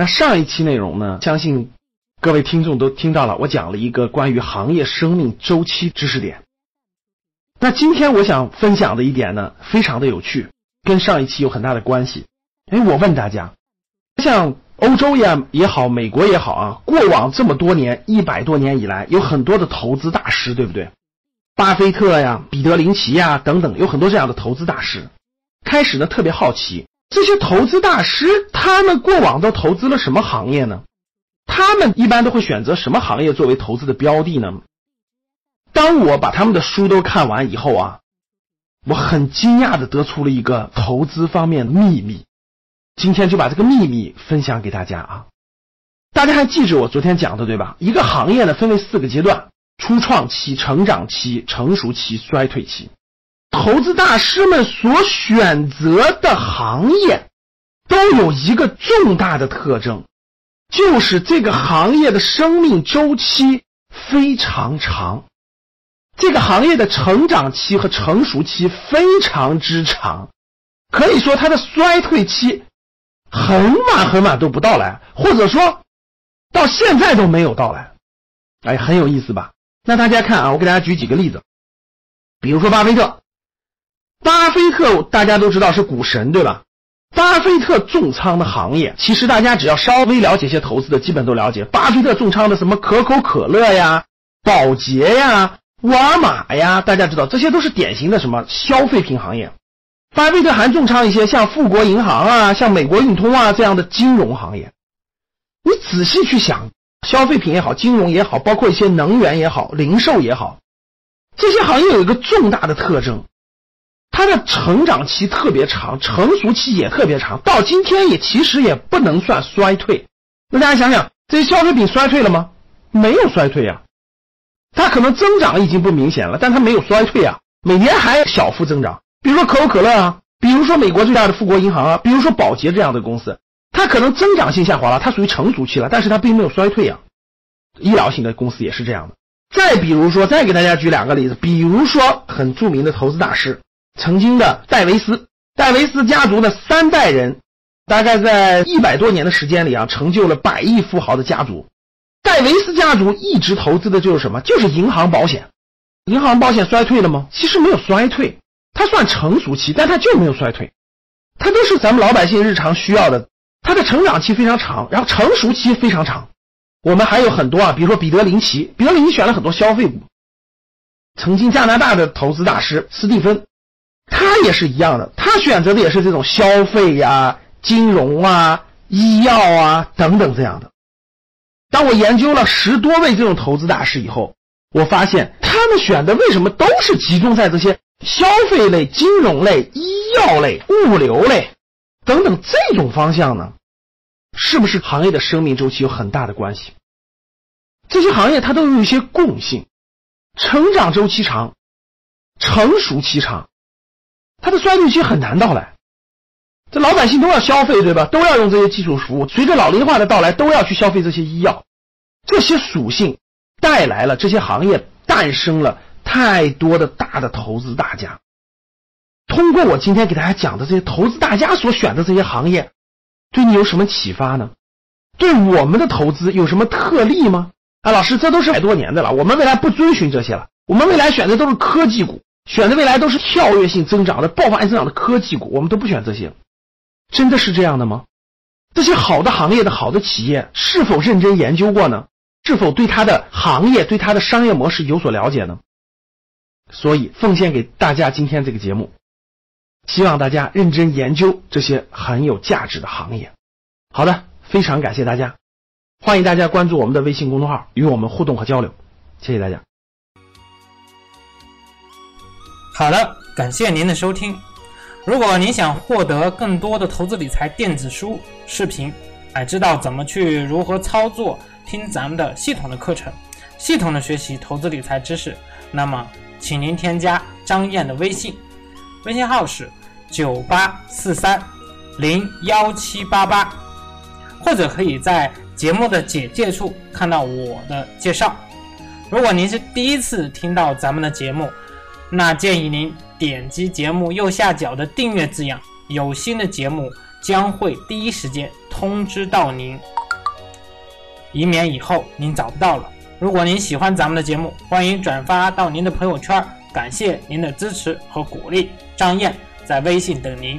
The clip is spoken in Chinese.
那上一期内容呢，相信各位听众都听到了，我讲了一个关于行业生命周期知识点。那今天我想分享的一点呢，非常的有趣，跟上一期有很大的关系。哎，我问大家，像欧洲也也好，美国也好啊，过往这么多年，一百多年以来，有很多的投资大师，对不对？巴菲特呀，彼得林奇呀，等等，有很多这样的投资大师。开始呢，特别好奇这些投资大师，他们过往都投资了什么行业呢？他们一般都会选择什么行业作为投资的标的呢？当我把他们的书都看完以后啊，我很惊讶的得出了一个投资方面的秘密。今天就把这个秘密分享给大家啊！大家还记着我昨天讲的对吧？一个行业呢分为四个阶段：初创期、成长期、成熟期、衰退期。投资大师们所选择的行业都有一个重大的特征，就是这个行业的生命周期非常长。这个行业的成长期和成熟期非常之长，可以说它的衰退期很晚很晚都不到来，或者说到现在都没有到来。哎，很有意思吧？那大家看啊，我给大家举几个例子，比如说巴菲特，巴菲特大家都知道是股神对吧？巴菲特重仓的行业，其实大家只要稍微了解一些投资的，基本都了解。巴菲特重仓的什么可口可乐呀、宝洁呀。沃尔玛呀，大家知道这些都是典型的什么消费品行业。巴菲特还重仓一些像富国银行啊、像美国运通啊这样的金融行业。你仔细去想，消费品也好，金融也好，包括一些能源也好、零售也好，这些行业有一个重大的特征，它的成长期特别长，成熟期也特别长，到今天也其实也不能算衰退。那大家想想，这些消费品衰退了吗？没有衰退呀。它可能增长已经不明显了，但它没有衰退啊，每年还小幅增长。比如说可口可乐啊，比如说美国最大的富国银行啊，比如说宝洁这样的公司，它可能增长性下滑了，它属于成熟期了，但是它并没有衰退啊。医疗型的公司也是这样的。再比如说，再给大家举两个例子，比如说很著名的投资大师，曾经的戴维斯，戴维斯家族的三代人，大概在一百多年的时间里啊，成就了百亿富豪的家族。戴维斯家族一直投资的就是什么？就是银行保险。银行保险衰退了吗？其实没有衰退，它算成熟期，但它就没有衰退。它都是咱们老百姓日常需要的。它的成长期非常长，然后成熟期非常长。我们还有很多啊，比如说彼得林奇，彼得林奇选了很多消费股。曾经加拿大的投资大师斯蒂芬，他也是一样的，他选择的也是这种消费呀、金融啊、医药啊等等这样的。当我研究了十多位这种投资大师以后，我发现他们选的为什么都是集中在这些消费类、金融类、医药类、物流类等等这种方向呢？是不是行业的生命周期有很大的关系？这些行业它都有一些共性：成长周期长，成熟期长，它的衰退期很难到来。这老百姓都要消费，对吧？都要用这些基础服务。随着老龄化的到来，都要去消费这些医药。这些属性带来了这些行业诞生了太多的大的投资大家。通过我今天给大家讲的这些投资大家所选的这些行业，对你有什么启发呢？对我们的投资有什么特例吗？啊，老师，这都是百多年的了，我们未来不遵循这些了。我们未来选的都是科技股，选的未来都是跳跃性增长的、爆发性增长的科技股，我们都不选这些。真的是这样的吗？这些好的行业的好的企业是否认真研究过呢？是否对它的行业、对它的商业模式有所了解呢？所以奉献给大家今天这个节目，希望大家认真研究这些很有价值的行业。好的，非常感谢大家，欢迎大家关注我们的微信公众号，与我们互动和交流。谢谢大家。好的，感谢您的收听。如果您想获得更多的投资理财电子书、视频，哎，知道怎么去如何操作，听咱们的系统的课程，系统的学习投资理财知识，那么，请您添加张燕的微信，微信号是九八四三零幺七八八，或者可以在节目的简介处看到我的介绍。如果您是第一次听到咱们的节目，那建议您。点击节目右下角的订阅字样，有新的节目将会第一时间通。知到您，以免以后您找不到了。如果您喜欢咱们的节目，欢迎转发到您的朋友圈，感谢您的支持和鼓励。张燕在微信等您。